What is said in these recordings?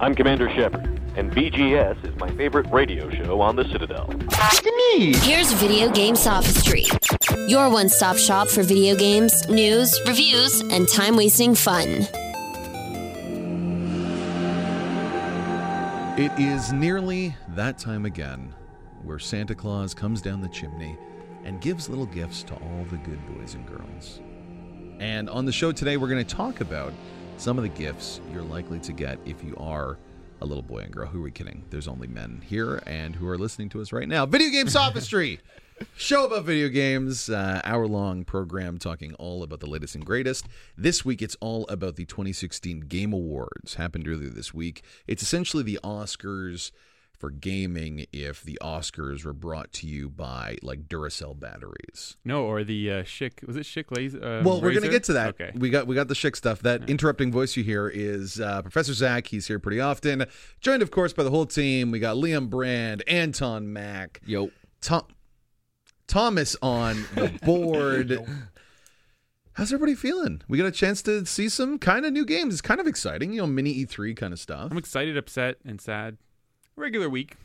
I'm Commander Shepard, and VGS is my favorite radio show on the Citadel. Here's Video Game Sophistry, your one stop shop for video games, news, reviews, and time wasting fun. It is nearly that time again where Santa Claus comes down the chimney and gives little gifts to all the good boys and girls. And on the show today, we're going to talk about some of the gifts you're likely to get if you are a little boy and girl. Who are we kidding? There's only men here and who are listening to us right now. Video Game Sophistry! Show about video games, uh, hour long program talking all about the latest and greatest. This week, it's all about the 2016 Game Awards. Happened earlier this week. It's essentially the Oscars for gaming if the Oscars were brought to you by like Duracell batteries. No, or the uh, Schick. Was it Schick laser? Uh, Well, we're gonna get to that. Okay. We got we got the Schick stuff. That interrupting voice you hear is uh, Professor Zach. He's here pretty often, joined of course by the whole team. We got Liam Brand, Anton Mack, Yo. Tom, Thomas on the board. How's everybody feeling? We got a chance to see some kind of new games. It's kind of exciting, you know, mini E3 kind of stuff. I'm excited, upset, and sad. Regular week.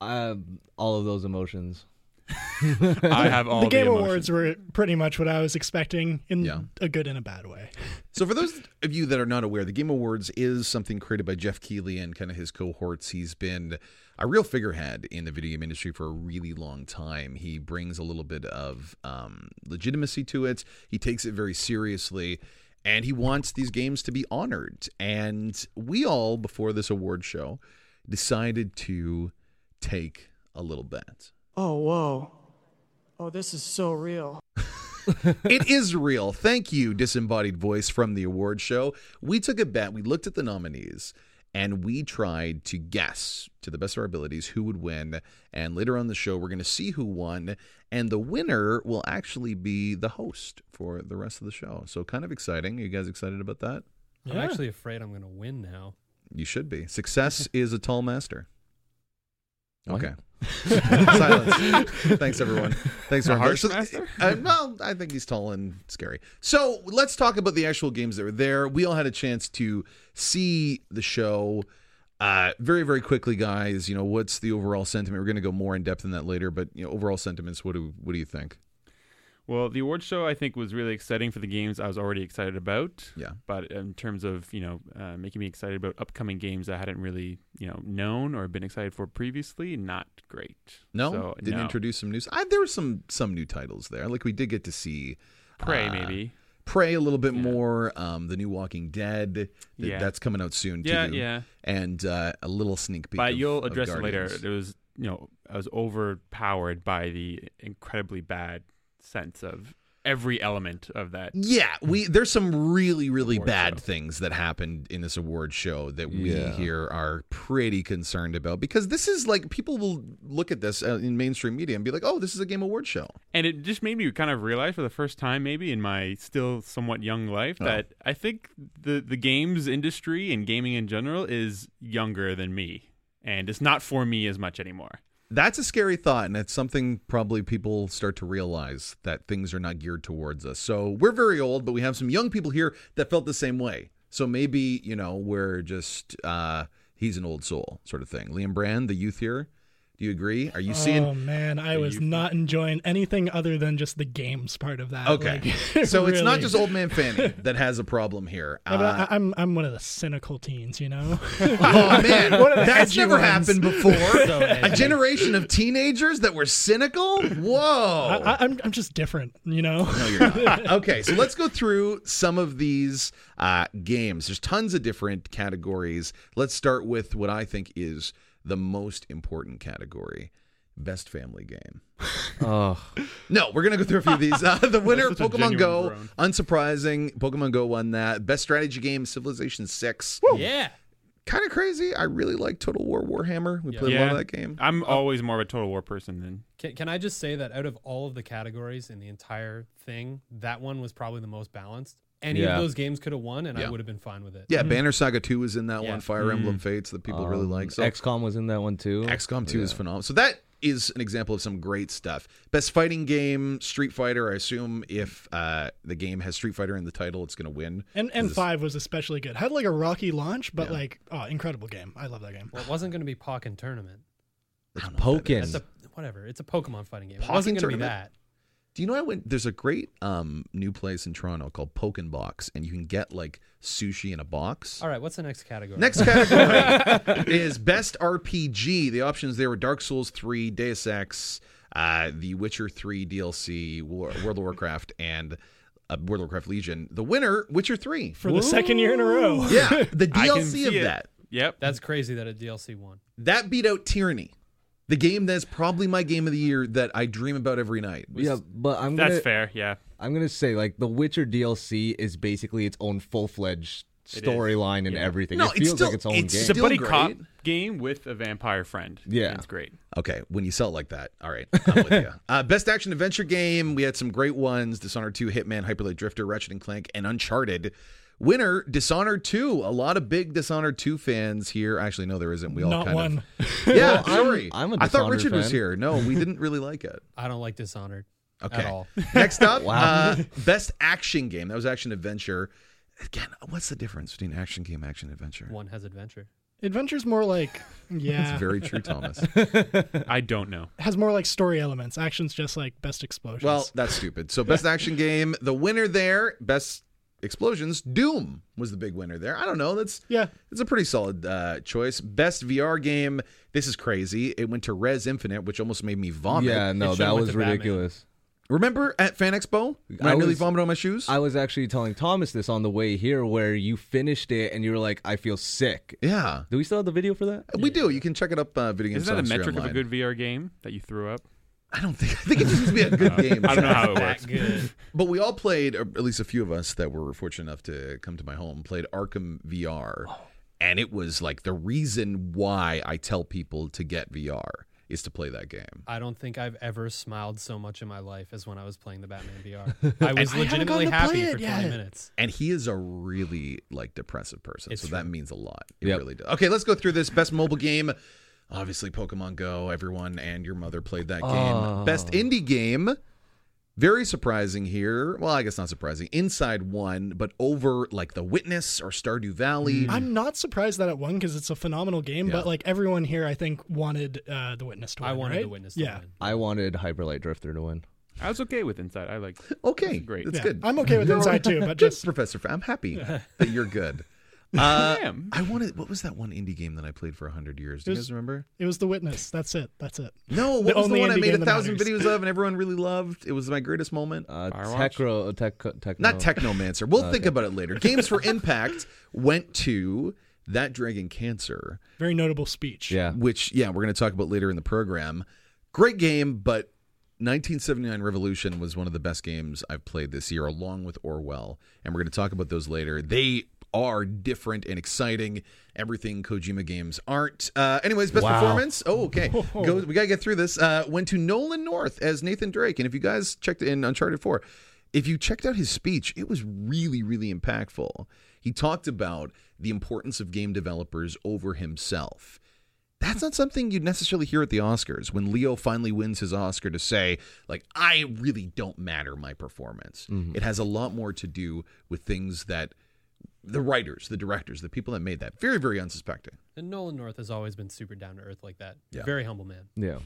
Um, all of those emotions. I have all the Game emotions. Awards were pretty much what I was expecting in Yeah. a good and a bad way. So, for those of you that are not aware, the Game Awards is something created by Jeff Keighley and kind of his cohorts. He's been a real figurehead in the video game industry for a really long time. He brings a little bit of um, legitimacy to it. He takes it very seriously, and he wants these games to be honored. And we all, before this award show, decided to take a little bet. Oh, whoa. Oh, this is so real. it is real. Thank you, disembodied voice from the award show. We took a bet. We looked at the nominees and we tried to guess to the best of our abilities who would win. And later on the show, we're going to see who won. And the winner will actually be the host for the rest of the show. So, kind of exciting. Are you guys excited about that? I'm actually afraid I'm going to win now. You should be. Success is a tall master. Okay. Silence. Thanks, everyone. Thanks, everyone. harsh master? Uh, well, I think he's tall and scary. So let's talk about the actual games that were there. We all had a chance to see the show. Uh, very, very quickly, guys. You know, what's the overall sentiment? We're going to go more in depth in that later, but you know, overall sentiments. What do what do you think? Well, the award show I think was really exciting for the games I was already excited about. Yeah. But in terms of you know uh, making me excited about upcoming games I hadn't really you know known or been excited for previously, not great. No, So, didn't no. introduce some news. I, there were some some new titles there. Like we did get to see Prey uh, maybe. Prey a little bit Yeah. more. Um, the new Walking Dead. Th- Yeah. That's coming out soon Yeah, too. yeah. And uh, a little sneak peek. But of- you'll address it later. It was you know I was overpowered by the incredibly bad sense of every element of that. Yeah, we there's some really really Award bad show. things that happened in this award show that we Yeah. here are pretty concerned about because this is like people will look at this uh, in mainstream media and be like, "Oh, this is a game award show." And it just made me kind of realize for the first time, maybe in my still somewhat young life, Oh. that I think the the games industry and gaming in general is younger than me, and it's not for me as much anymore. That's a scary thought, and it's something probably people start to realize that things are not geared towards us. So we're very old, but we have some young people here that felt the same way. So maybe you know we're just uh, he's an old soul sort of thing. Liam Brand, the youth here, do you agree? Are you seeing? oh man, I was not enjoying anything other than just the games part of that. Okay, Like, so it's not just old man Fanny that has a problem here. Uh, I, I'm I'm one of the cynical teens, you know. oh man, One of the that's never ones. happened before. So a generation of teenagers that were cynical. Whoa. I, I, I'm I'm just different, you know. No, you're not. okay, so let's go through some of these uh, games. There's tons of different categories. Let's start with what I think is the most important category best family game. Oh, No, we're going to go through a few of these. Uh, the winner, That's such a Pokemon Go. groan. Unsurprising. Pokemon Go won that. Best strategy game, Civilization 6. Yeah. Kind of crazy. I really like Total War Warhammer. We Yeah. played a lot of that game. I'm always more of a Total War person than Can, can I just say that out of all of the categories in the entire thing, that one was probably the most balanced. Any Yeah. of those games could have won, and Yeah. I would have been fine with it. Yeah, Banner Saga 2 was in that Yeah. one. Fire Emblem Fates that people really um, like. So XCOM was in that one too. XCOM 2 is phenomenal. So that is an example of some great stuff. Best fighting game, Street Fighter. I assume if uh, the game has Street Fighter in the title, it's going to win. And and five was especially good. Had like a rocky launch, but Yeah. like oh, incredible game. I love that game. Well, it wasn't going to be Pokken Tournament. I don't know what that Pokken. is. Whatever. It's a Pokemon fighting game. It wasn't going to be that. Do you know I went? There's a great um, new place in Toronto called Poken Box, and you can get like sushi in a box. All right, what's the next category? Next category is best RPG. The options there were Dark Souls 3, Deus Ex, uh, The Witcher 3 DLC, War, World of Warcraft, and uh, World of Warcraft Legion. The winner, Witcher 3. For the second year in a row. Yeah, the DLC of it. that. Yep. That's crazy that a DLC won. That beat out Tyranny. The game that's probably my game of the year that I dream about every night. Yeah, but I'm That's gonna fair. Yeah. I'm gonna say like the Witcher DLC is basically its own full fledged It is. storyline and Yeah. everything. No, it it's feels still- like its own it's game. It's a Still buddy great. cop game with a vampire friend. Yeah. And it's great. Okay, when you sell it like that, all right, I'm with you. Uh, best action adventure game, we had some great ones: Dishonored 2, Hitman, Hyper Light Drifter, Ratchet and Clank, and Uncharted. Winner, Dishonored 2. A lot of big Dishonored 2 fans here. Actually, no, there isn't. We all Not kind one. of. Yeah, sorry. I'm a I thought Dishonored Richard was here. No, we didn't really like it. I don't like Dishonored Okay. at all. Next up, Wow. uh, best action game. That was action adventure. Again, what's the difference between action game, action adventure? One has adventure. Adventure's more like yeah, That's very true, Thomas. I don't know. has more like story elements. Action's just like best explosions. Well, that's stupid. So best action game, the winner there, best explosions, Doom was the big winner there. I don't know. That's yeah, it's a pretty solid uh, choice. Best VR game, this is crazy. It went to Rez Infinite, which almost made me vomit. yeah, no, that was to Batman. ridiculous. Remember at Fan Expo when I, I nearly was- vomited on my shoes? I was actually telling Thomas this on the way here, where you finished it and you were like, "I feel sick." yeah. Do we still have the video for that? We do. You can check it up. Uh, video Game Isn't that a Software metric of a good VR game that you threw up? I don't think. I think it just needs to be a good game. I don't know how it That works. good. But we all played, or at least a few of us that were fortunate enough to come to my home, played Arkham VR. And it was like the reason why I tell people to get VR is to play that game. I don't think I've ever smiled so much in my life as when I was playing the Batman VR. I was legitimately gotten to happy for it 20 yet. minutes. And he is a really like depressive person, It's so true. that means a lot. It Yep. really does. Okay, let's go through this best mobile game. Obviously, Pokemon Go. Everyone and your mother played that game. Oh. Best indie game. Very surprising here. Well, I guess not surprising. Inside one, but over like The Witness or Stardew Valley. I'm not surprised that it won because it's a phenomenal game. Yeah. But like everyone here, I think wanted uh, the witness to win. I wanted right? the witness to Yeah, win. I wanted Hyper Light Drifter to win. I was okay with Inside. I like. Okay, Great. That's Yeah. good. I'm okay with Inside too, but just Professor. I'm happy that you're good. Uh, am. I wanted. What was that one indie game that I played for hundred years? Do you was- guys remember? it was the witness. That's it. That's it. No. What The was the one I made a thousand matters. videos of and everyone really loved? It was my greatest moment. Uh, Firewatch? Techro, tech, techno. Not Technomancer. We'll think Okay. about it later. Games for Impact went to that Dragon Cancer, Very notable speech. Yeah. which yeah, we're going to talk about later in the program. Great game, but 1979 Revolution was one of the best games I've played this year, along with Orwell, and we're going to talk about those later. They are different and exciting. Everything Kojima games aren't. Uh, anyways, best Wow. performance. Oh, okay. Go. We gotta get through this. Uh, went to Nolan North as Nathan Drake, and if you guys checked in Uncharted Four, if you checked out his speech, it was really, really impactful. He talked about the importance of game developers over himself. That's not something you'd necessarily hear at the Oscars when Leo finally wins his Oscar to say, like, I really don't matter my performance. It has a lot more to do with things that the writers, the directors, the people that made that very, very unsuspecting. And Nolan North has always been super down to earth like that. Yeah. Very humble man. Yeah.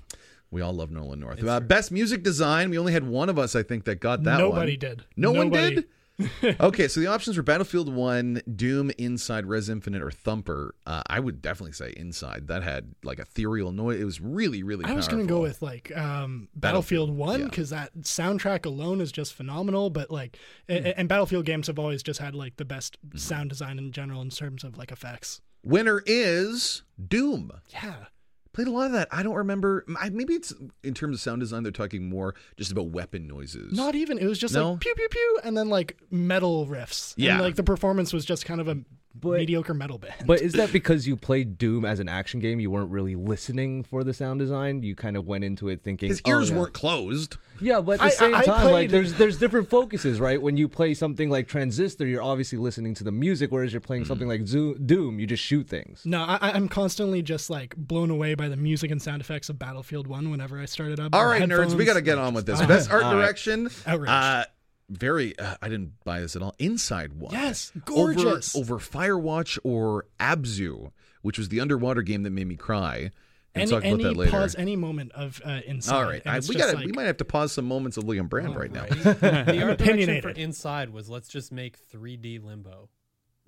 We all love Nolan North. Uh, best music design. We only had one of us, I think, that got that Nobody one. did. No one did. okay, so the options were Battlefield One, Doom, Inside, Rez Infinite, or Thumper. Uh, I would definitely say Inside. That had like ethereal noise. It was really, really. I was going to go with like um, Battlefield, Battlefield One yeah. because that soundtrack alone is just phenomenal. But like, a- and Battlefield games have always just had like the best Mm-hmm. sound design in general in terms of like effects. Winner is Doom. Yeah, Played a lot of that. I don't remember. I, maybe it's in terms of sound design. They're talking more just about weapon noises. not even. It was just No? like pew pew pew, and then like metal riffs. Yeah. and, like the performance was just kind of a But- mediocre metal band. But is that because you played Doom as an action game? You weren't really listening for the sound design. You kind of went into it thinking His oh, ears yeah. weren't closed. Yeah, but at the I- same I time, played- like there's there's different focuses, right? When you play something like Transistor, you're obviously listening to the music, whereas you're playing something like Zo- Doom, you just shoot things. no, I, I'm constantly just like blown away by the music and sound effects of Battlefield One. Whenever I started up, all right, on nerds, we got to get on with this. Best art All right. direction. Outraged. Uh, very. Uh, I didn't buy this at all. Inside One. Yes, Over- gorgeous. Over, Firewatch or Abzu, which was the underwater game that made me cry. We'll any talk about any that later. pause, any moment of uh, inside. all right, I, we got. like, we might have to pause some moments of Liam Brand right now. The art direction opinionated. for Inside was let's just make 3D Limbo.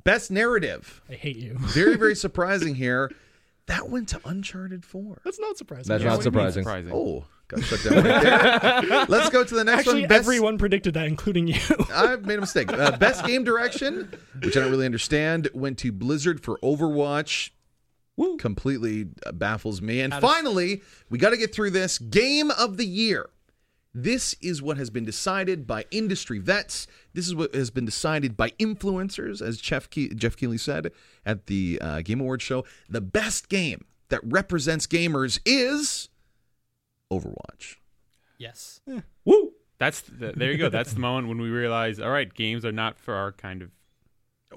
Best narrative. I hate you. Very, very surprising here. That went to Uncharted Four. That's not surprising. That's Yeah, not what do you mean surprising. surprising. Oh, got shut down right there. Let's go to the next Actually, one. Best, everyone predicted that, including you. I've made a mistake. Uh, best game direction, which I don't really understand, went to Blizzard for Overwatch. Completely uh, baffles me. And finally, we got to get through this game of the year. This is what has been decided by industry vets. This is what has been decided by influencers, as Jeff, Ke- Jeff Keighley said at the uh, Game Awards show. The best game that represents gamers is Overwatch. Yes. Woo! That's the, there you go. That's the moment when we realize, all right, games are not for our kind of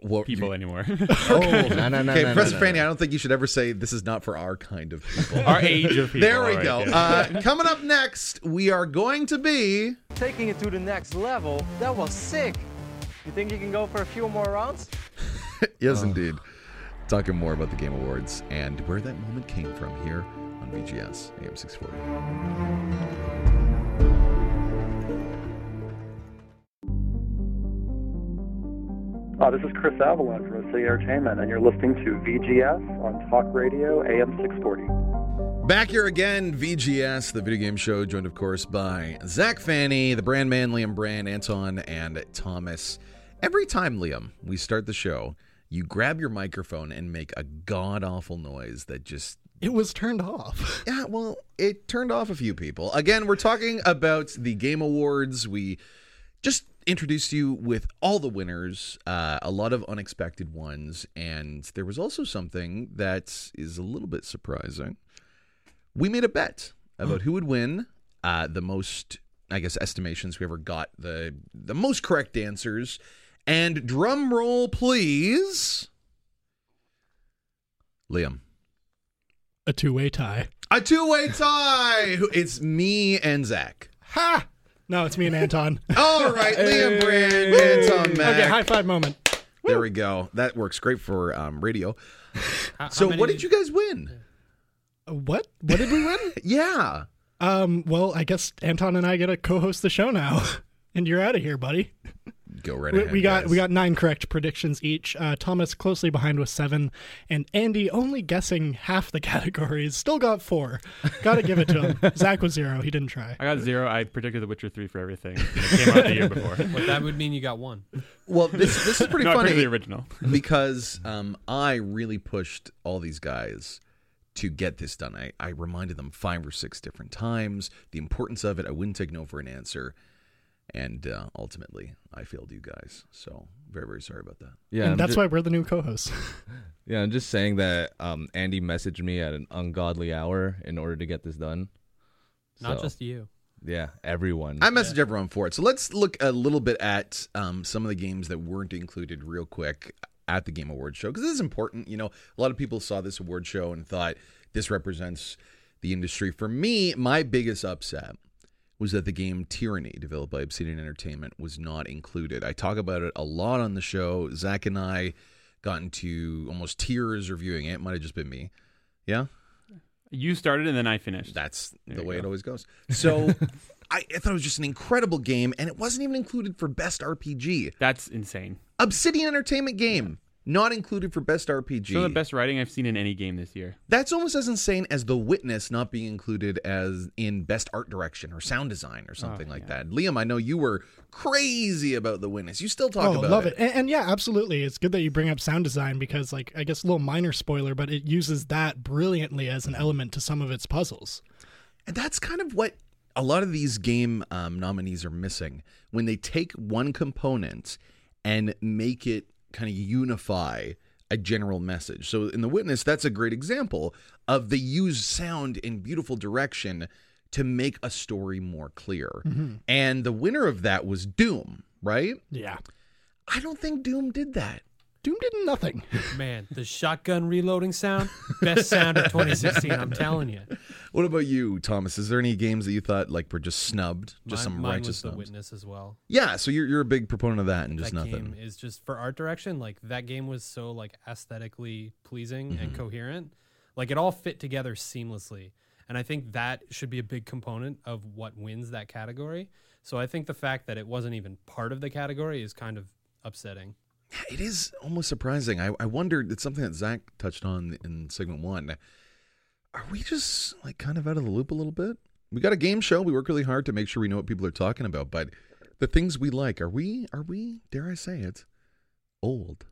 people you, anymore. oh, no, no, no. Okay, no, Professor no, no, Fanny, I don't think you should ever say this is not for our kind of people. our age of people. There we right, go. Yeah. Uh, coming up next, we are going to be taking it to the next level. That was sick. You think you can go for a few more rounds? yes, oh. indeed. Talking more about the Game Awards and where that moment came from here on VGS AM640. Uh, this is Chris Avalon from City Entertainment, and you're listening to VGS on Talk Radio AM 640. Back here again, VGS, the video game show, joined, of course, by Zach Fanny, the brand man, Liam Brand, Anton, and Thomas. Every time, Liam, we start the show, you grab your microphone and make a god awful noise that just it was turned off. Yeah, well, it turned off a few people. Again, we're talking about the Game Awards. We just introduced you with all the winners, uh, a lot of unexpected ones, and there was also something that is a little bit surprising. We made a bet about who would win uh, the most, I guess, estimations we ever got the the most correct answers. And drum roll, please, Liam. A two-way tie. A two-way tie. It's me and Zach. Ha! No, it's me and Anton. All right, Liam Brand, Anton Mack. okay, high five moment. There we go. That works great for um, radio. How- how So, many what did you guys win? Uh, What? What did we win? Yeah. um. Well, I guess Anton and I get to co-host the show now, and you're out of here, buddy. Go right We, ahead. we got guys. we got nine correct predictions each. Uh, Thomas closely behind with seven, and Andy only guessing half the categories. Still got four. Got to give it to him. Zach was zero. He didn't try. I got zero. I predicted The Witcher 3 for everything. It came out the year before. But that would mean you got one. Well, this this is pretty no, funny the original. because um, I really pushed all these guys to get this done. I, I reminded them five or six different times the importance of it. I wouldn't take no for an answer, and uh, ultimately, I failed you guys. So very very sorry about that. Yeah, and I'm that's ju- why we're the new co-hosts. Yeah, I'm just saying that um, Andy messaged me at an ungodly hour in order to get this done. Not So, just you. yeah, everyone. I messaged everyone for it. So let's look a little bit at um, some of the games that weren't included real quick at the Game Awards show because this is important. You know, a lot of people saw this award show and thought this represents the industry. For me, my biggest upset was that the game Tyranny, developed by Obsidian Entertainment, was not included. I talk about it a lot on the show. Zach and I got into almost tears reviewing it. Might have just been me. Yeah. You started and then I finished. That's There the way it always goes. So I, I thought it was just an incredible game, and it wasn't even included for best RPG. That's insane. Obsidian Entertainment game, not included for best RPG. Some of the best writing I've seen in any game this year. That's almost as insane as The Witness not being included as in best art direction or sound design or something like yeah. that. Liam, I know you were crazy about The Witness. You still talk oh, about love it. it. And, and yeah, absolutely. It's good that you bring up sound design because, like, I guess a little minor spoiler, but it uses that brilliantly as an element to some of its puzzles. And that's kind of what a lot of these game um, nominees are missing when they take one component and make it kind of unify a general message. So in The Witness, that's a great example of the use sound in beautiful direction to make a story more clear. Mhm. And the winner of that was Doom, right? Yeah. I don't think Doom did that. Doom did nothing. Man, the shotgun reloading sound, best sound of 2016. I'm telling you. What about you, Thomas? Is there any games that you thought like were just snubbed, just Mine- some mine righteous was the witness as well. Yeah, so you're you're a big proponent of that and just that nothing. game is just for art direction. Like that game was so like aesthetically pleasing and Mhm. coherent. Like it all fit together seamlessly. And I think that should be a big component of what wins that category. So I think the fact that it wasn't even part of the category is kind of upsetting. It is almost surprising. I, I wondered, it's something that Zach touched on in segment one. Are we just like kind of out of the loop a little bit? We got a game show. We work really hard to make sure we know what people are talking about, but the things we like, are we, are we, dare I say it, old?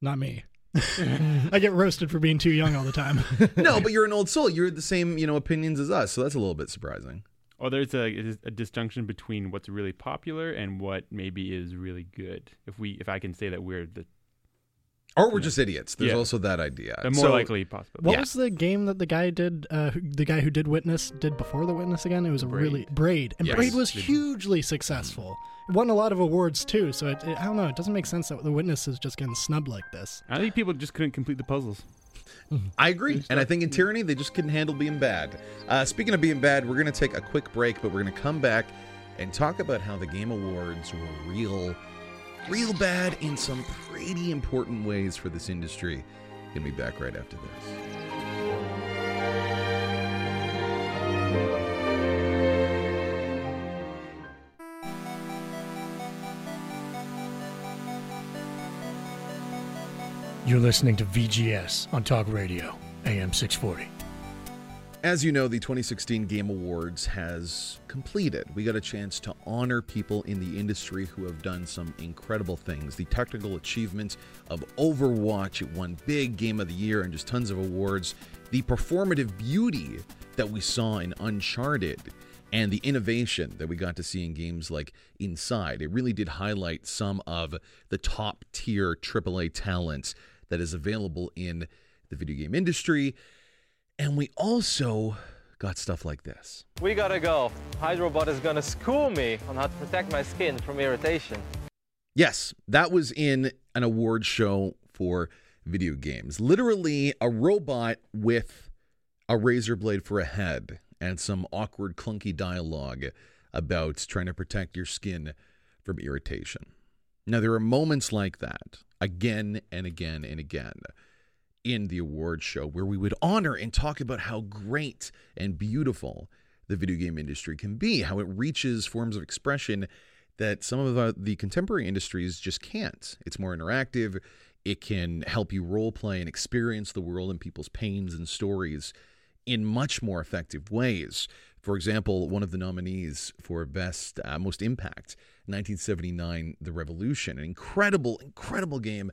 Not me. I get roasted for being too young all the time. no, but you're an old soul. You're the same, you know, opinions as us. So that's a little bit surprising. Or there's a, a disjunction between what's really popular and what maybe is really good. If we, if I can say that we're the Or we're just idiots. There's Yeah. also that idea. The more So- likely possible. What Yeah. was the game that the guy did? Uh, who- the guy who did Witness did before the Witness again. It was a really Braid, and Yes. Braid was hugely successful. It won a lot of awards too. So it, it- I don't know. It doesn't make sense that the Witness is just getting snubbed like this. I think people just couldn't complete the puzzles. I agree. And I think in Tyranny, they just couldn't handle being bad. Uh, speaking of being bad, we're going to take a quick break, but we're going to come back and talk about how the Game Awards were real, real bad in some pretty important ways for this industry. Gonna be back right after this. You're listening to VGS on Talk Radio, AM 640. As you know, the 2016 Game Awards has completed. We got a chance to honor people in the industry who have done some incredible things. The technical achievements of Overwatch, it won big Game of the Year and just tons of awards. The performative beauty that we saw in Uncharted and the innovation that we got to see in games like Inside. It really did highlight some of the top tier AAA talent that is available in the video game industry. And we also got stuff like this. We gotta go. Hydrobot is gonna school me on how to protect my skin from irritation. Yes, that was in an award show for video games. Literally a robot with a razor blade for a head and some awkward, clunky dialogue about trying to protect your skin from irritation. Now, there are moments like that again and again and again in the award show where we would honor and talk about how great and beautiful the video game industry can be, how it reaches forms of expression that some of the, the contemporary industries just can't. It's more interactive. It can help you role play and experience the world and people's pains and stories in much more effective ways. For example, one of the nominees for Best uh, Most Impact, 1979, The Revolution, an incredible, incredible game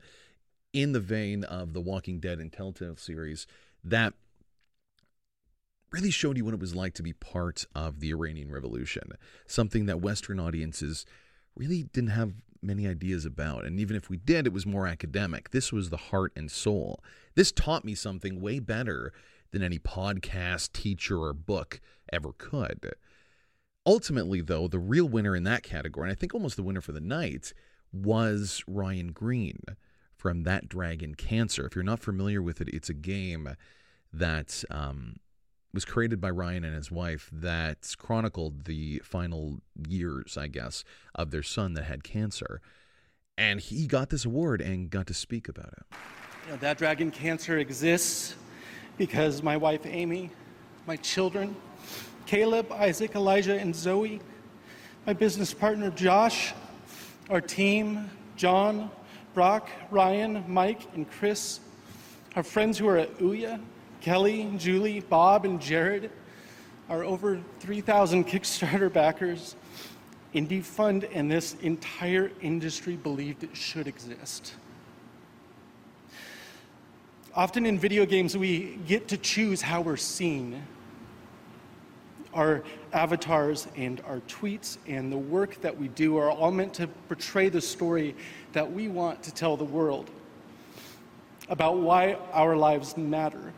in the vein of the Walking Dead and Telltale series that really showed you what it was like to be part of the Iranian Revolution, something that Western audiences really didn't have many ideas about. And even if we did, it was more academic. This was the heart and soul. This taught me something way better than any podcast, teacher, or book ever could. Ultimately, though, the real winner in that category, and I think almost the winner for the night, was Ryan Green from That Dragon Cancer. If you're not familiar with it, it's a game that um, was created by Ryan and his wife that chronicled the final years, I guess, of their son that had cancer. And he got this award and got to speak about it. You know, that dragon cancer exists because my wife Amy, my children, Caleb, Isaac, Elijah, and Zoe, my business partner Josh, our team, John, Brock, Ryan, Mike, and Chris, our friends who are at Ouya, Kelly, Julie, Bob, and Jared, our over 3,000 Kickstarter backers, Indie Fund, and this entire industry believed it should exist. Often in video games, we get to choose how we're seen. Our avatars and our tweets and the work that we do are all meant to portray the story that we want to tell the world. about why our lives matter.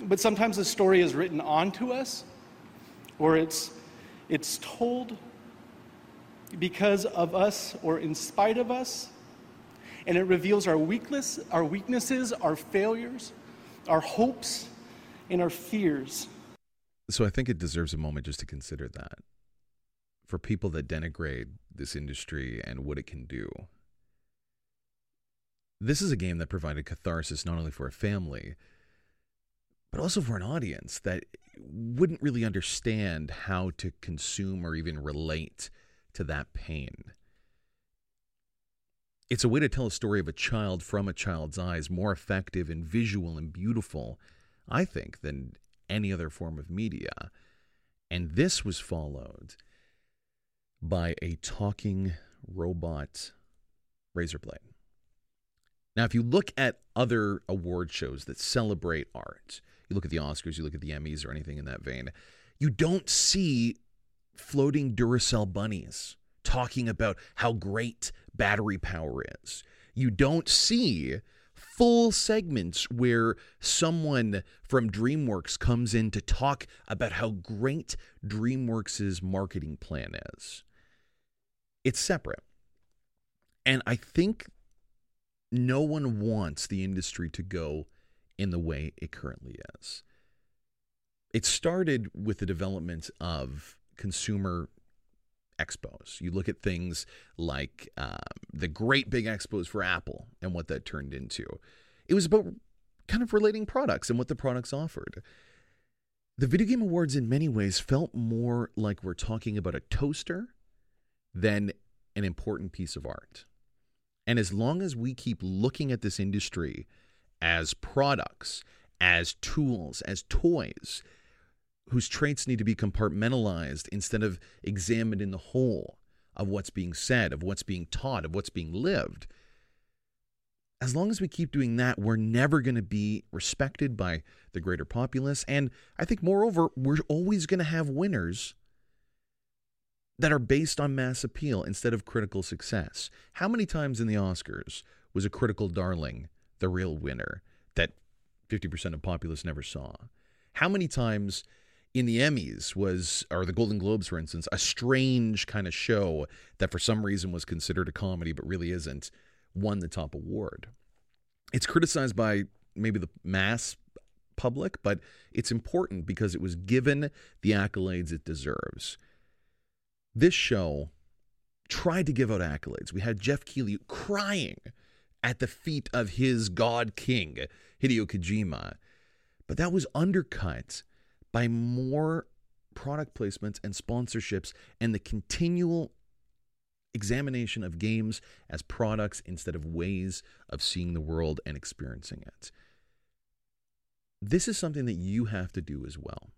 But sometimes the story is written onto us, or it's, it's told because of us or in spite of us, and it reveals our weakness, our weaknesses, our failures, our hopes, and our fears. So I think it deserves a moment just to consider that. For people that denigrate this industry and what it can do, this is a game that provided catharsis not only for a family, but also for an audience that wouldn't really understand how to consume or even relate to that pain. It's a way to tell a story of a child from a child's eyes, more effective and visual and beautiful, I think, than any other form of media. And this was followed by a talking robot razor blade. Now, if you look at other award shows that celebrate art, you look at the Oscars, you look at the Emmys, or anything in that vein, you don't see floating Duracell bunnies talking about how great battery power is. You don't see full segments where someone from DreamWorks comes in to talk about how great DreamWorks' marketing plan is. It's separate. And I think no one wants the industry to go in the way it currently is. It started with the development of consumer expos. You look at things like um, the great big expos for Apple and what that turned into. It was about kind of relating products and what the products offered. The Video Game Awards, in many ways, felt more like we're talking about a toaster than an important piece of art. And as long as we keep looking at this industry as products, as tools, as toys, whose traits need to be compartmentalized instead of examined in the whole of what's being said, of what's being taught, of what's being lived. As long as we keep doing that, we're never going to be respected by the greater populace. And I think, moreover, we're always going to have winners that are based on mass appeal instead of critical success. How many times in the Oscars was a critical darling the real winner that 50% of populace never saw? How many times in the Emmys was, or the Golden Globes, for instance, a strange kind of show that for some reason was considered a comedy but really isn't, won the top award. It's criticized by maybe the mass public, but it's important because it was given the accolades it deserves. This show tried to give out accolades. We had Jeff Keighley crying at the feet of his god king, Hideo Kojima. But that was undercut by more product placements and sponsorships and the continual examination of games as products instead of ways of seeing the world and experiencing it. This is something that you have to do as well.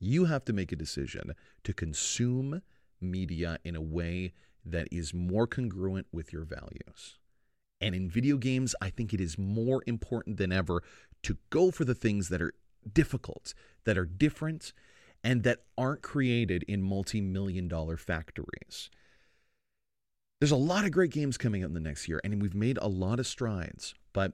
You have to make a decision to consume media in a way that is more congruent with your values. And in video games, I think it is more important than ever to go for the things that are difficult, that are different, and that aren't created in multi million dollar factories. There's a lot of great games coming out in the next year, and we've made a lot of strides, but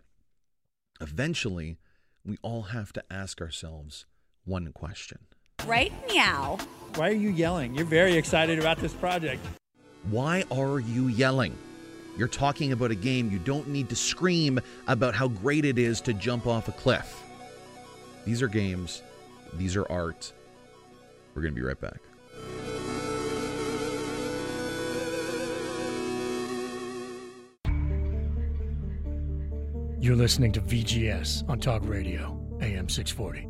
eventually we all have to ask ourselves one question. Right meow. Why are you yelling? You're very excited about this project. Why are you yelling? You're talking about a game. You don't need to scream about how great it is to jump off a cliff. These are games, these are art. We're going to be right back. You're listening to VGS on Talk Radio, AM 640.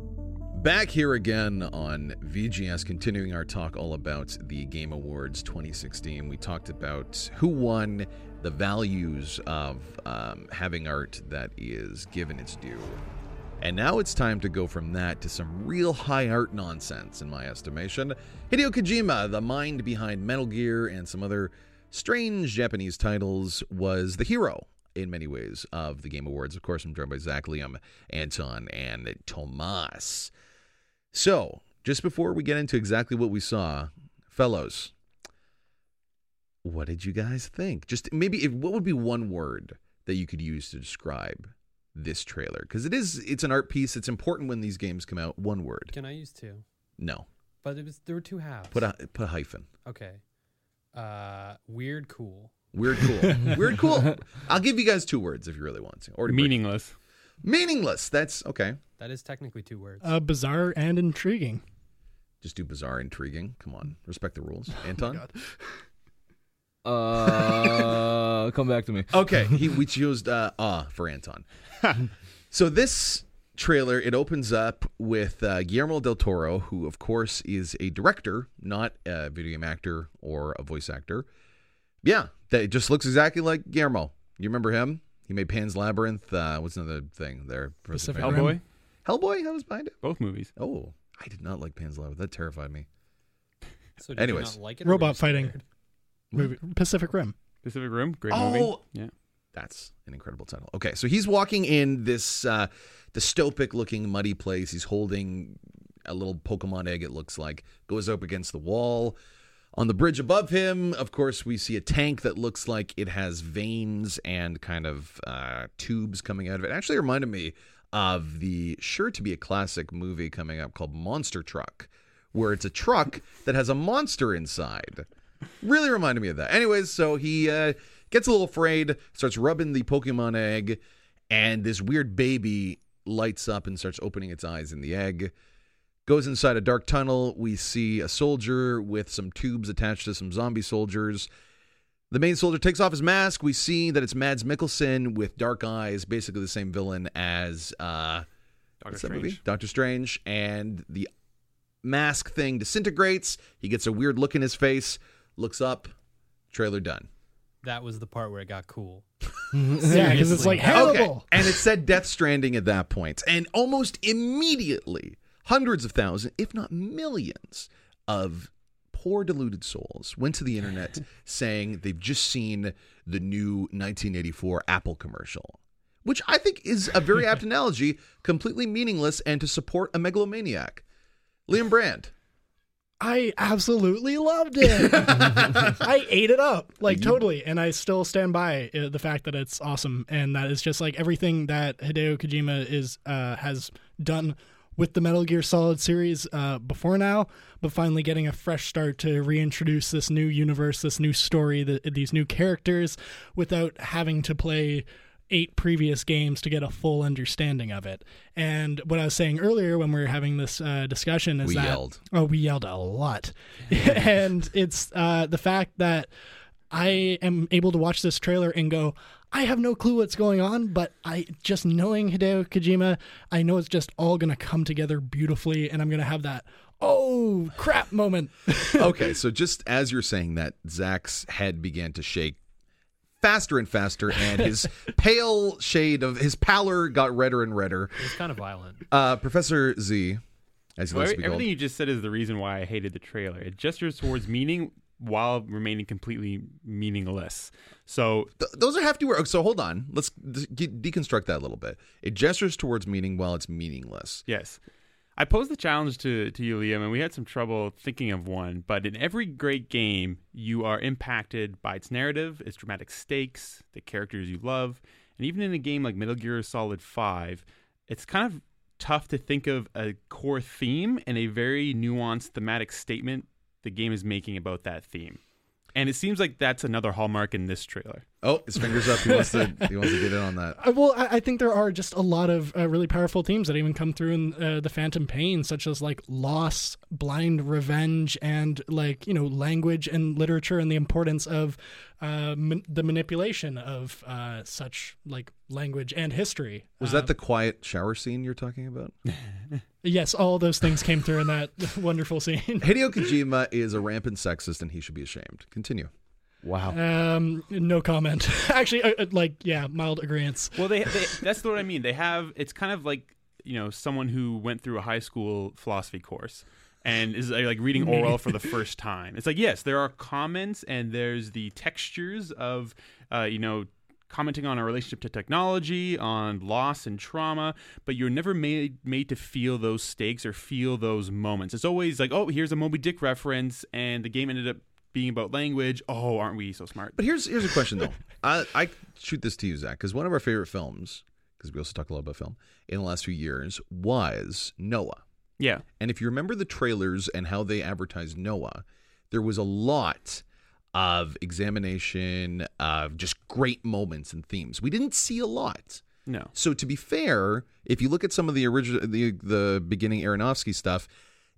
Back here again on VGS, continuing our talk all about the Game Awards 2016. We talked about who won, the values of um, having art that is given its due. And now it's time to go from that to some real high art nonsense, in my estimation. Hideo Kojima, the mind behind Metal Gear and some other strange Japanese titles, was the hero in many ways of the Game Awards. Of course, I'm joined by Zach Liam, Anton, and Thomas. So, just before we get into exactly what we saw, fellows, what did you guys think? Just maybe, if, what would be one word that you could use to describe this trailer because it is it's an art piece. It's important when these games come out. One word. Can I use two? No. But it was there were two halves. Put a put a hyphen. Okay. Uh, weird, cool. Weird cool. Weird cool. I'll give you guys two words if you really want to. Or to break- Meaningless. Meaningless. That's okay. That is technically two words. Uh, bizarre and intriguing. Just do bizarre, intriguing. Come on, respect the rules. Anton. Uh, come back to me. Okay, he we chose uh, ah for Anton. so this trailer it opens up with uh, Guillermo del Toro, who of course is a director, not a video game actor or a voice actor. Yeah, that just looks exactly like Guillermo. You remember him? He made Pan's Labyrinth. Uh, what's another thing there? Pacific Rim. Hellboy. Hellboy. That was behind it. Both movies. Oh, I did not like Pan's Labyrinth. That terrified me. So did you Anyways. not like it or were you Robot fighting. scared? Movie. Pacific Rim. Pacific Rim. Great Oh! movie. Yeah. That's an incredible title. Okay, so he's walking in this uh, dystopic looking muddy place. He's holding a little Pokemon egg, it looks like, goes up against the wall. On the bridge above him, of course, we see a tank that looks like it has veins and kind of uh, tubes coming out of it. Actually, reminded me of the sure to be a classic movie coming up called Monster Truck, where it's a truck that has a monster inside. Really reminded me of that. Anyways, so he uh, gets a little afraid, starts rubbing the Pokemon egg, and this weird baby lights up and starts opening its eyes in the egg. Goes inside a dark tunnel. We see a soldier with some tubes attached to some zombie soldiers. The main soldier takes off his mask. We see that it's Mads Mikkelsen with dark eyes, basically the same villain as uh, Doctor? Strange. Doctor Strange. And the mask thing disintegrates. He gets a weird look in his face, looks up, trailer done. That was the part where it got cool. Yeah, because it's like Hannibal. Okay. And it said Death Stranding at that point. And almost immediately, hundreds of thousands, if not millions, of poor deluded souls went to the internet saying they've just seen the new 1984 Apple commercial. Which I think is a very apt analogy, completely meaningless and to support a megalomaniac. Liam Brand. I absolutely loved it. I ate it up, like totally, and I still stand by uh, the fact that it's awesome and that it's just like everything that Hideo Kojima is uh, has done with the Metal Gear Solid series uh, before now, but finally getting a fresh start to reintroduce this new universe, this new story, the, these new characters, without having to play eight previous games to get a full understanding of it. And what I was saying earlier when we were having this uh, discussion is We that yelled. oh, we yelled a lot, and it's uh, the fact that I am able to watch this trailer and go. I have no clue what's going on, but I just knowing Hideo Kojima, I know it's just all gonna come together beautifully, and I'm gonna have that oh crap moment. okay, so just as you're saying that, Zach's head began to shake faster and faster, and his pale shade of his pallor got redder and redder. It was kind of violent. Uh, Professor Z, as he Well, likes to be called. everything you just said is the reason why I hated the trailer. It gestures towards meaning while remaining completely meaningless. So Th- those are hefty words. So hold on, let's de- deconstruct that a little bit. It gestures towards meaning while it's meaningless. Yes. I posed the challenge to, to you, Liam, and we had some trouble thinking of one. But in every great game, you are impacted by its narrative, its dramatic stakes, the characters you love. And even in a game like Metal Gear Solid 5, it's kind of tough to think of a core theme and a very nuanced thematic statement the game is making about that theme. And it seems like that's another hallmark in this trailer. Oh, his fingers up. He wants to. He wants to get in on that. Uh, well, I, I think there are just a lot of uh, really powerful themes that even come through in uh, the Phantom Pain, such as like loss, blind revenge, and like you know language and literature, and the importance of uh, man- the manipulation of uh, such like language and history. Was that the quiet shower scene you're talking about? yes, all those things came through in that wonderful scene. Hideo Kojima is a rampant sexist, and he should be ashamed. Continue. Wow. Um, no comment. Actually, uh, uh, like yeah, mild agreement. Well, they, they that's what I mean. They have it's kind of like you know someone who went through a high school philosophy course and is uh, like reading Orwell for the first time. It's like yes, there are comments and there's the textures of uh, you know commenting on our relationship to technology, on loss and trauma, but you're never made made to feel those stakes or feel those moments. It's always like, oh, here's a Moby Dick reference, and the game ended up being about language. Oh, aren't we so smart? But here's here's a question though. I I shoot this to you, Zach, because one of our favorite films because we also talk a lot about film in the last few years was Noah. Yeah. And if you remember the trailers and how they advertised Noah, there was a lot of examination of just great moments and themes. We didn't see a lot. No. So to be fair, if you look at some of the original the the beginning Aronofsky stuff,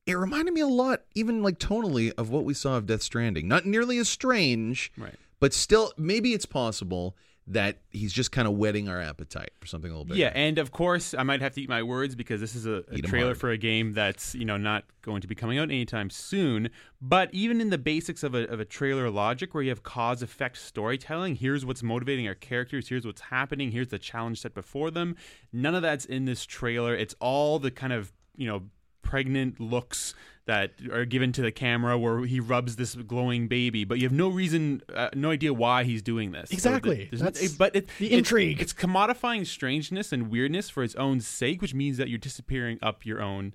it reminded me a lot, even like tonally, of what we saw of Death Stranding. Not nearly as strange, Right. but still maybe it's possible that he's just kind of whetting our appetite for something a little bit. Yeah, and of course, I might have to eat my words because this is a, a trailer hard. for a game that's you know not going to be coming out anytime soon. But even in the basics of a, of a trailer logic, where you have cause effect storytelling, here's what's motivating our characters, here's what's happening, here's the challenge set before them. None of that's in this trailer. It's all the kind of you know pregnant looks that are given to the camera where he rubs this glowing baby but you have no reason uh, no idea why he's doing this So Exactly. there's- That's but it, the it's- intrigue. it's commodifying strangeness and weirdness for its own sake, which means that you're disappearing up your own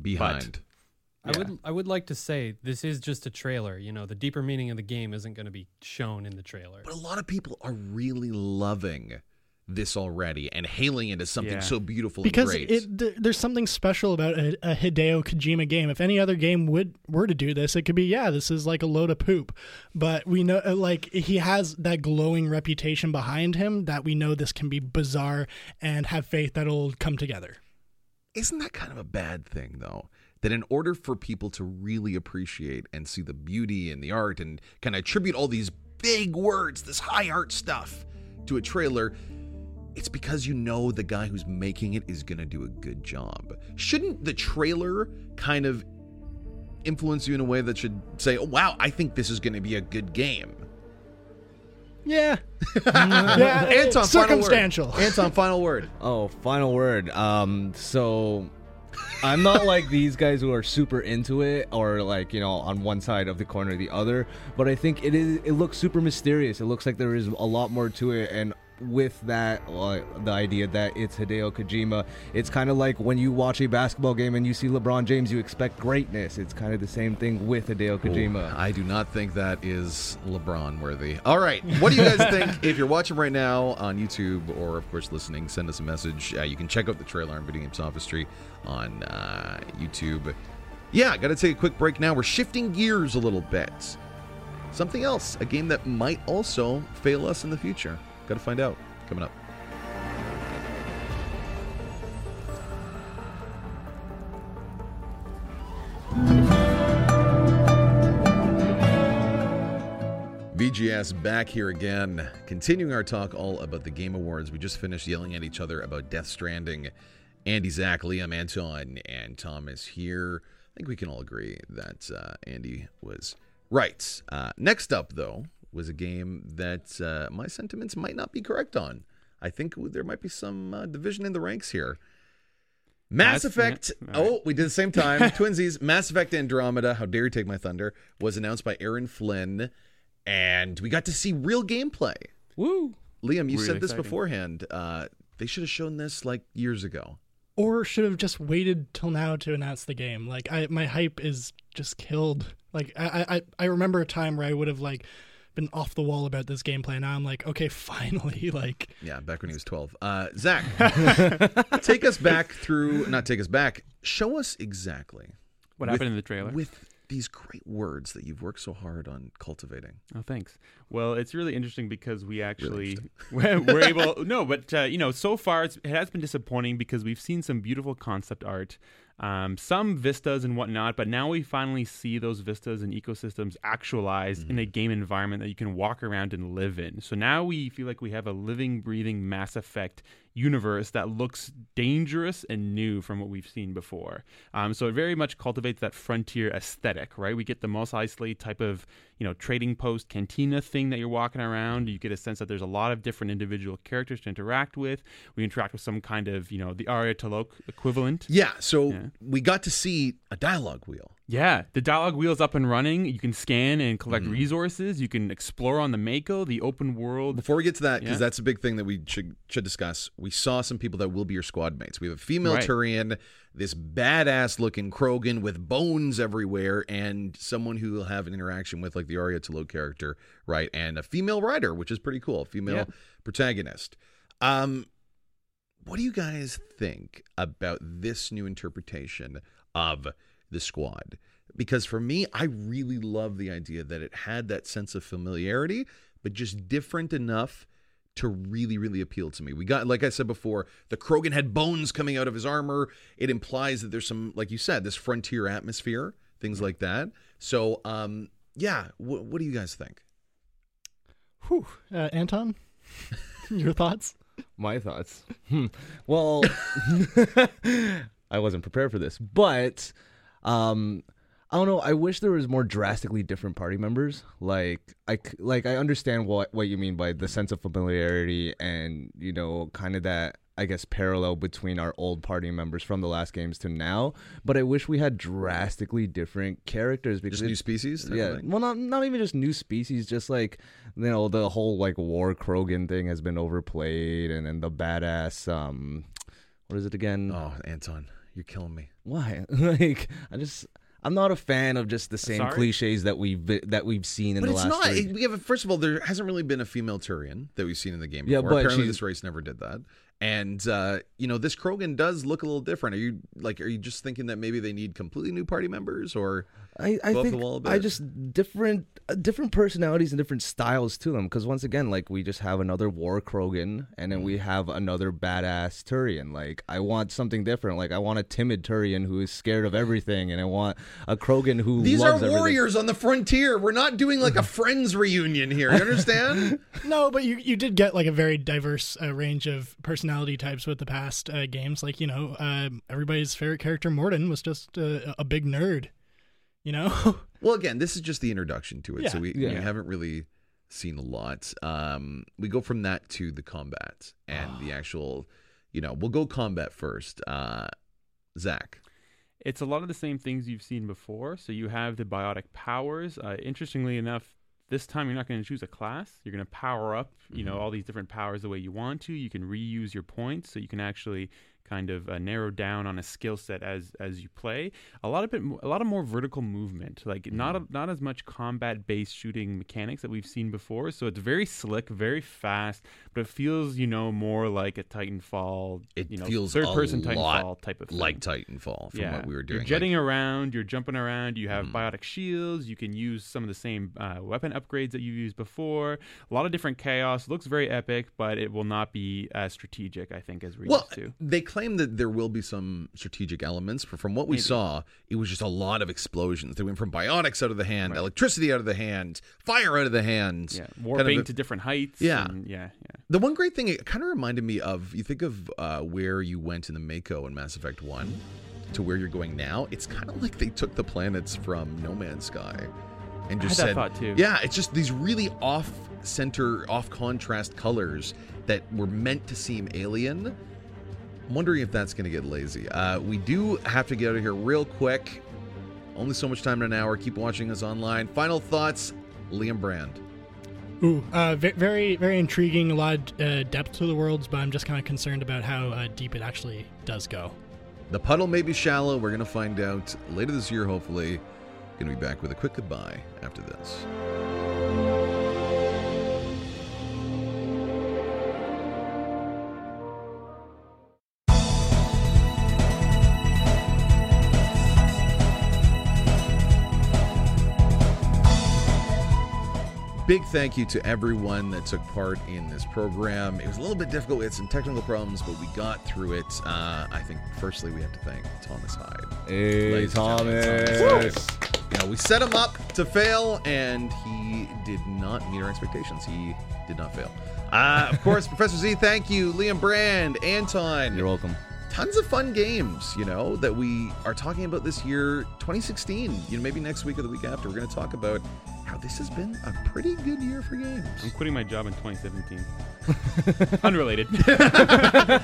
behind. I would I would like to say this is just a trailer. You know, the deeper meaning of the game isn't going to be shown in the trailer. But a lot of people are really loving this already and hailing it as something Yeah. so beautiful because and great. it, th- there's something special about a, a Hideo Kojima game. If any other game would were to do this, it could be yeah, this is like a load of poop. But we know, uh, like he has that glowing reputation behind him that we know this can be bizarre and have faith that it'll come together. Isn't that kind of a bad thing, though? That in order for people to really appreciate and see the beauty and the art and kind of attribute all these big words, this high art stuff to a trailer, it's because you know the guy who's making it is going to do a good job. Shouldn't the trailer kind of influence you in a way that should say, oh, wow, I think this is going to be a good game? Yeah, yeah, Anton, circumstantial. Final word. Anton, final word. Oh, final word. Um, so I'm not like these guys who are super into it or like you know on one side of the corner or the other, but I think it is. It looks super mysterious. It looks like there is a lot more to it, and with that, uh, the idea that it's Hideo Kojima, it's kind of like when you watch a basketball game and you see LeBron James, you expect greatness. It's kind of the same thing with Hideo Kojima. Oh, I do not think that is LeBron worthy. All right. What do you guys think? If you're watching right now on YouTube or, of course, listening, send us a message. Uh, you can check out the trailer on Video Game Sophistry on uh, YouTube. Yeah, got to take a quick break now. We're shifting gears a little bit. Something else, a game that might also fail us in the future. Got to find out. Coming up. VGS back here again, continuing our talk all about the Game Awards. We just finished yelling at each other about Death Stranding. Andy, Zach, Liam, Anton, and Thomas here. I think we can all agree that uh, Andy was right. Uh, next up, though, was a game that uh, my sentiments might not be correct on. I think there might be some uh, division in the ranks here. Mass Mass- Effect. yeah, all right. Oh, we did the same time. Twinsies. Mass Effect Andromeda. How dare you take my thunder? Was announced by Aaron Flynn, and we got to see real gameplay. Woo! Liam, you Really said this exciting. beforehand. Uh, they should have shown this like years ago. or should have just waited till now to announce the game. Like I, my hype is just killed. Like I, I, I remember a time where I would have like been off the wall about this gameplay. Now I'm like, okay, finally. Like Yeah, back when he was 12. Uh, Zach, take us back through, not take us back, show us exactly What with- happened in the trailer? with these great words that you've worked so hard on cultivating. Oh, thanks. Well, it's really interesting because we actually we're, we're able. No, but uh, you know, so far it's, it has been disappointing because we've seen some beautiful concept art, um, some vistas and whatnot, but now we finally see those vistas and ecosystems actualized in a game environment that you can walk around and live in. So now we feel like we have a living, breathing Mass Effect universe that looks dangerous and new from what we've seen before. Um, so it very much cultivates that frontier aesthetic, right? We get the Mos Eisley type of you know trading post cantina thing that you're walking around. You get a sense that there's a lot of different individual characters to interact with. We interact with some kind of you know the Aria T'Loak equivalent. Yeah, so we got to see a dialogue wheel. Yeah, the dialogue wheel's up and running. You can scan and collect resources. You can explore on the Mako, the open world. Before we get to that, because Yeah. that's a big thing that we should should discuss. We saw some people that will be your squad mates. We have a female Right. Turian, this badass looking Krogan with bones everywhere, and someone who will have an interaction with like the Aria T'Loak character, right? And a female Ryder, which is pretty cool, female Yeah. protagonist. Um, what do you guys think about this new interpretation of the squad? Because for me, I really love the idea that it had that sense of familiarity, but just different enough to really, really appeal to me. We got, like I said before, the Krogan had bones coming out of his armor. It implies that there's some, like you said, this frontier atmosphere, things like that. So, um, yeah, wh- what do you guys think? Whew. Uh, Anton, your thoughts? My thoughts. Hmm. Well, I wasn't prepared for this, but um, I don't know. I wish there was more drastically different party members. Like I like I understand what what you mean by the sense of familiarity and you know kind of that I guess parallel between our old party members from the last games to now. But I wish we had drastically different characters because Just new species Yeah. Well, not not even just new species. Just like you know the whole like war Krogan thing has been overplayed, and then the badass um, what is it again? Oh, Anton, you're killing me. Why? like I just. I'm not a fan of just the uh, same Sorry? cliches that we've that we've seen in But the it's last. not. three. it- we have, first of all, there hasn't really been a female Turian that we've seen in the game Yeah, before. but Apparently, she's- this race never did that. And uh, you know, this Krogan does look a little different. Are you like? Are you just thinking that maybe they need completely new party members, or I, I go think the wall a bit? I just different uh, different personalities and different styles to them. Because once again, like we just have another war Krogan, and then we have another badass Turian. Like I want something different. Like I want a timid Turian who is scared of everything, and I want a Krogan who These are loves everything. warriors on the frontier. We're not doing like a friends reunion here. You understand? No, but you you did get like a very diverse uh, range of personality types with the past uh, games. Like you know, um, everybody's favorite character Mordin was just uh, a big nerd. You know. well, again, this is just the introduction to it, Yeah. so we, Yeah. we haven't really seen a lot. Um, we go from that to the combat and the actual. You know, we'll go combat first. Uh, Zach. It's a lot of the same things you've seen before. So you have the biotic powers. Uh, interestingly enough, this time you're not going to choose a class. You're going to power up, you know, mm-hmm. all these different powers the way you want to. You can reuse your points, so you can actually kind of uh, narrow down on a skill set as as you play. A lot of it, a lot of more vertical movement, like not a, not as much combat based shooting mechanics that we've seen before. So it's very slick, very fast, but it feels you know more like a Titanfall. It you know, feels third person Titanfall type of thing. like Titanfall from what we were doing. You're jetting around, you're jumping around, you have biotic shields, you can use some of the same uh, weapon upgrades that you've used before. A lot of different chaos. Looks very epic, but it will not be as strategic, I think, as we're well, used to. they claim that there will be some strategic elements, but from what we Maybe. saw, it was just a lot of explosions. They went from biotics out of the hand, electricity out of the hand, fire out of the hand. Yeah, kind warping of a- to different heights. Yeah. and yeah, yeah. The one great thing, it kind of reminded me of you think of uh, where you went in the Mako in Mass Effect 1 to where you're going now. It's kind of like they took the planets from No Man's Sky and just said. Yeah, it's just these really off center, off contrast colors that were meant to seem alien. I'm wondering if that's going to get lazy. Uh, we do have to get out of here real quick. Only so much time in an hour. Keep watching us online. Final thoughts, Liam Brand. Ooh, uh, ve- very, very intriguing. A lot of uh, depth to the worlds, but I'm just kind of concerned about how uh, deep it actually does go. The puddle may be shallow. We're going to find out later this year, hopefully. Going to be back with a quick goodbye after this. Big thank you to everyone that took part in this program. It was a little bit difficult. We had some technical problems, but we got through it. Uh, I think, firstly, we have to thank Thomas Hyde. Hey, Thomas. Hyde. You know, we set him up to fail, and he did not meet our expectations. He did not fail. Uh, of course, Professor Z, thank you. Liam Brand, Anton. You're welcome. Tons of fun games, you know, that we are talking about this year, 2016. You know, maybe next week or the week after, we're going to talk about how this has been a pretty good year for games. I'm quitting my job in 2017. Unrelated.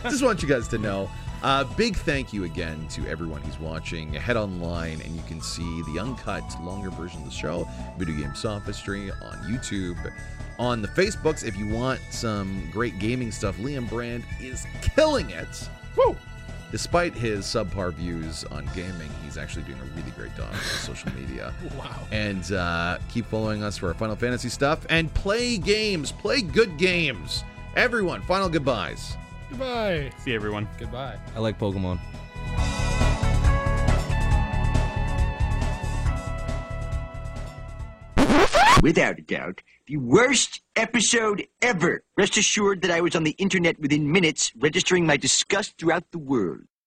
Just want you guys to know. Uh, big thank you again to everyone who's watching. Head online and you can see the uncut, longer version of the show, Video Game Sophistry, on YouTube, on the Facebooks. If you want some great gaming stuff, Liam Brand is killing it. Woo! Despite his subpar views on gaming, he's actually doing a really great job on social media. Wow. And uh, keep following us for our Final Fantasy stuff and play games. Play good games. Everyone, final goodbyes. Goodbye. See everyone. Goodbye. I like Pokemon. Without a doubt, the worst episode ever. Rest assured that I was on the internet within minutes, registering my disgust throughout the world.